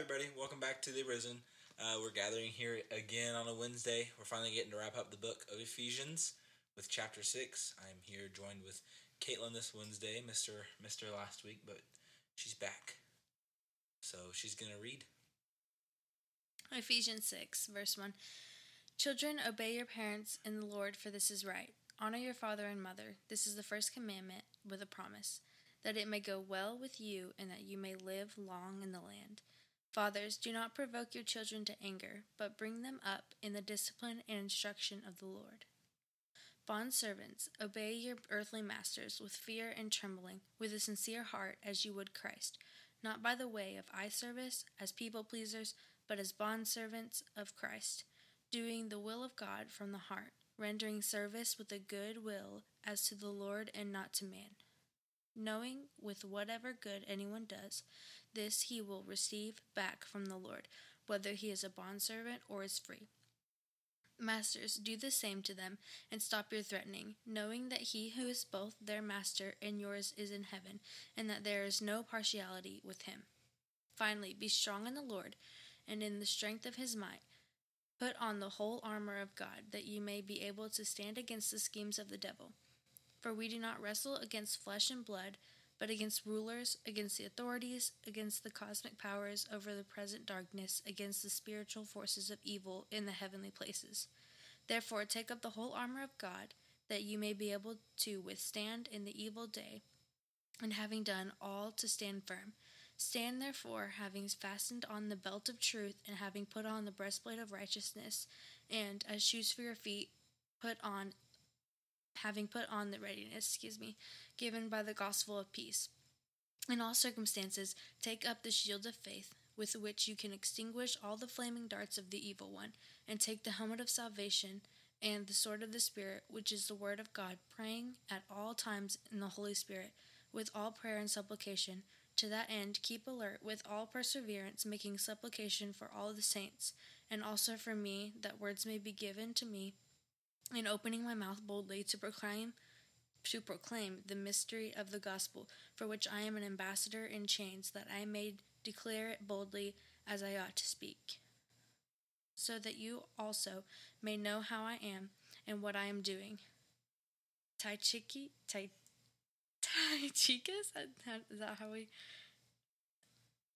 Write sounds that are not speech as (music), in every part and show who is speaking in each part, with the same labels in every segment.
Speaker 1: everybody. Welcome back to The Arisen. Uh, we're gathering here again on a Wednesday. We're finally getting to wrap up the book of Ephesians with chapter 6. I'm here joined with Kaitlyn this Wednesday, Mr. Mr. last week, but she's back. So she's going to read.
Speaker 2: Ephesians 6, verse 1. Children, obey your parents in the Lord, for this is right. Honor your father and mother. This is the first commandment with a promise, that it may go well with you and that you may live long in the land. Fathers, do not provoke your children to anger, but bring them up in the discipline and instruction of the Lord. Bond servants, obey your earthly masters with fear and trembling, with a sincere heart as you would Christ, not by the way of eye service as people pleasers, but as bond servants of Christ, doing the will of God from the heart, rendering service with a good will as to the Lord and not to man. Knowing with whatever good anyone does, this he will receive back from the Lord, whether he is a bondservant or is free. Masters, do the same to them, and stop your threatening, knowing that he who is both their master and yours is in heaven, and that there is no partiality with him. Finally, be strong in the Lord, and in the strength of his might. Put on the whole armor of God, that you may be able to stand against the schemes of the devil. For we do not wrestle against flesh and blood, but against rulers, against the authorities, against the cosmic powers over the present darkness, against the spiritual forces of evil in the heavenly places. Therefore, take up the whole armor of God, that you may be able to withstand in the evil day, and having done all to stand firm. Stand therefore, having fastened on the belt of truth, and having put on the breastplate of righteousness, and as shoes for your feet, put on having put on the readiness, excuse me, given by the gospel of peace. In all circumstances, take up the shield of faith, with which you can extinguish all the flaming darts of the evil one, and take the helmet of salvation and the sword of the Spirit, which is the word of God, praying at all times in the Holy Spirit, with all prayer and supplication. To that end, keep alert with all perseverance, making supplication for all the saints, and also for me, that words may be given to me and opening my mouth boldly to proclaim to proclaim the mystery of the gospel, for which I am an ambassador in chains, that I may declare it boldly as I ought to speak, so that you also may know how I am and what I am doing. Tychiki, Tai Tychicus? Is that how we?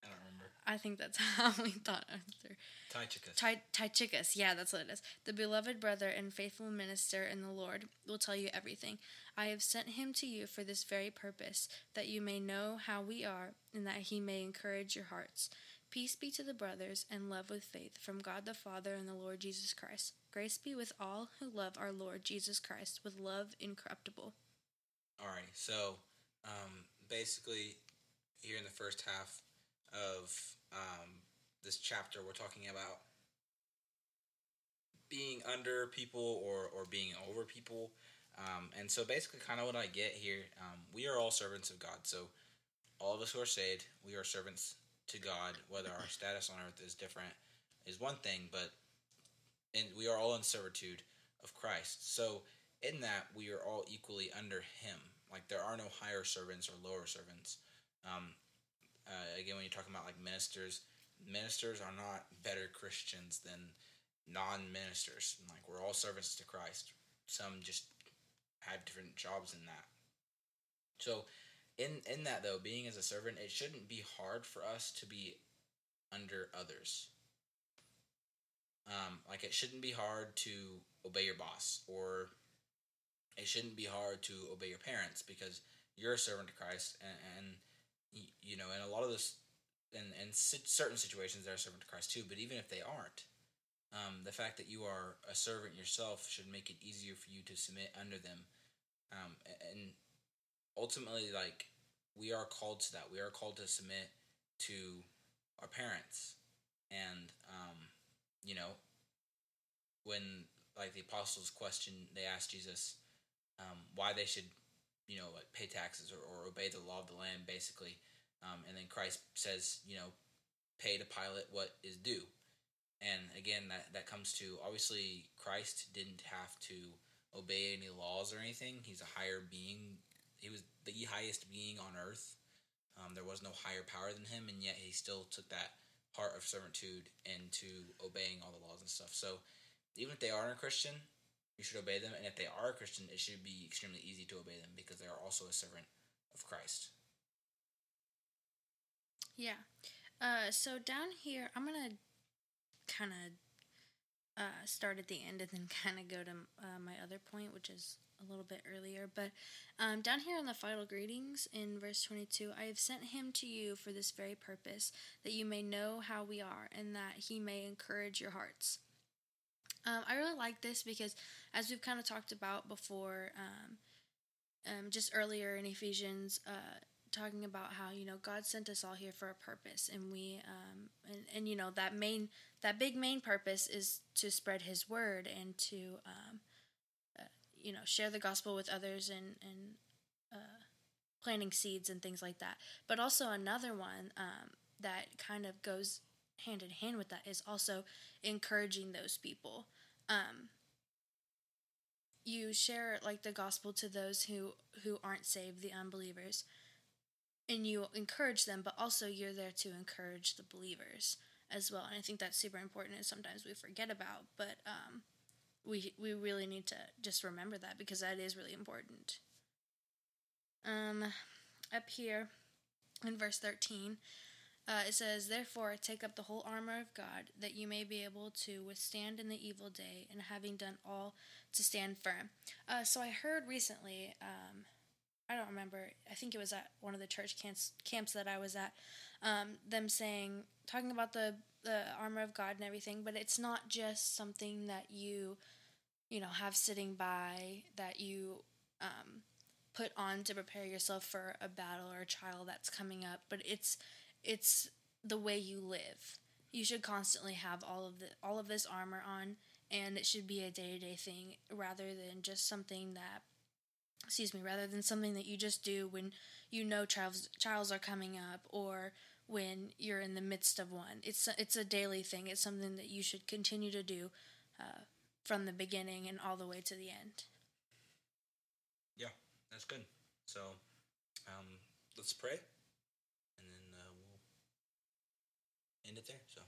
Speaker 1: I don't remember.
Speaker 2: I think that's (laughs) how we thought after.
Speaker 1: Tychicus.
Speaker 2: Ty- Tychicus, yeah, that's what it is. The beloved brother and faithful minister in the Lord will tell you everything. I have sent him to you for this very purpose, that you may know how we are, and that he may encourage your hearts. Peace be to the brothers, and love with faith, from God the Father and the Lord Jesus Christ. Grace be with all who love our Lord Jesus Christ with love incorruptible.
Speaker 1: All right, so um, basically, here in the first half of um, this chapter, we're talking about being under people or, or being over people. Um, and so basically, kind of what I get here, um, we are all servants of God. So all of us who are saved, we are servants to God. Whether our status on earth is different is one thing, but and we are all in servitude of Christ. So in that, we are all equally under Him. Like there are no higher servants or lower servants. Um, uh, again, when you're talking about like ministers, ministers are not better Christians than non-ministers. Like we're all servants to Christ. Some just have different jobs in that. So, in in that though, being as a servant, it shouldn't be hard for us to be under others. Um, like it shouldn't be hard to obey your boss, or it shouldn't be hard to obey your parents because you're a servant to Christ, and, and you know, and a lot of this, in in certain situations, they're a servant to Christ too. But even if they aren't, um, the fact that you are a servant yourself should make it easier for you to submit under them. Um, and ultimately, like we are called to that. We are called to submit to our parents, and um, you know, when like the apostles question, they asked Jesus um, why they should, you know, like pay taxes or, or obey the law of the land, basically. Um, and then Christ says, you know, pay to Pilate what is due. And again, that, that comes to obviously Christ didn't have to obey any laws or anything. He's a higher being. He was the highest being on earth. Um, there was no higher power than him, and yet he still took that heart of servitude into obeying all the laws and stuff. So even if they aren't a Christian, you should obey them. And if they are a Christian, it should be extremely easy to obey them because they are also a servant of Christ.
Speaker 2: Yeah. Uh, so down here, I'm gonna kind of uh, start at the end and then (laughs) kind of go to uh, my other point, which is a little bit earlier. But um, down here in the final greetings in verse 22, I have sent him to you for this very purpose, that you may know how we are, and that he may encourage your hearts. Um, I really like this because, as we've kind of talked about before, um, um, just earlier in Ephesians, uh, talking about how you know God sent us all here for a purpose, and we um, and and you know that main that big main purpose is to spread His word and to um, uh, you know share the gospel with others and and uh, planting seeds and things like that. But also another one um, that kind of goes hand in hand with that is also encouraging those people. Um, you share like the gospel to those who who aren't saved, the unbelievers and you encourage them, but also you're there to encourage the believers as well. And I think that's super important and sometimes we forget about, but um, we we really need to just remember that because that is really important. Um, up here in verse 13, uh, it says, Therefore, take up the whole armor of God, that you may be able to withstand in the evil day, and having done all, to stand firm. Uh, so I heard recently, um, I don't remember. I think it was at one of the church camps camps that I was at. Um, them saying talking about the the armor of God and everything, but it's not just something that you you know have sitting by that you um, put on to prepare yourself for a battle or a trial that's coming up, but it's it's the way you live. You should constantly have all of the all of this armor on, and it should be a day to day thing rather than just something that excuse me, rather than something that you just do when you know trials trials are coming up or when you're in the midst of one. It's it's a daily thing. It's something that you should continue to do uh, from the beginning and all the way to the end.
Speaker 1: Yeah, that's good. So, um, let's pray, and then uh, we'll end it there. So,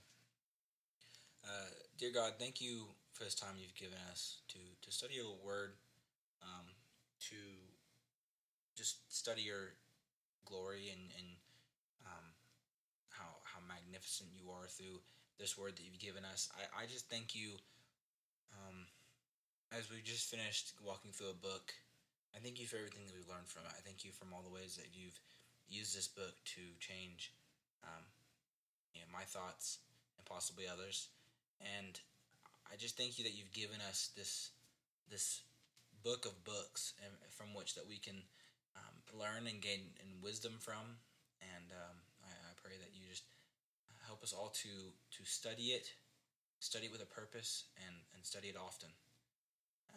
Speaker 1: uh, dear God, thank you for this time you've given us to to study your word. Um, to just study your glory and, and um, how how magnificent you are through this word that you've given us. I, I just thank you um, as we just finished walking through a book. I thank you for everything that we've learned from it. I thank you from all the ways that you've used this book to change um, know, my thoughts and possibly others. And I just thank you that you've given us this this book of books and from which that we can um, learn and gain in wisdom from. And um, I, I, pray that you just help us all to to study it, study it with a purpose, and and study it often.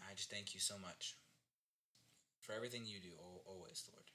Speaker 1: I just thank you so much for everything you do, always, Lord.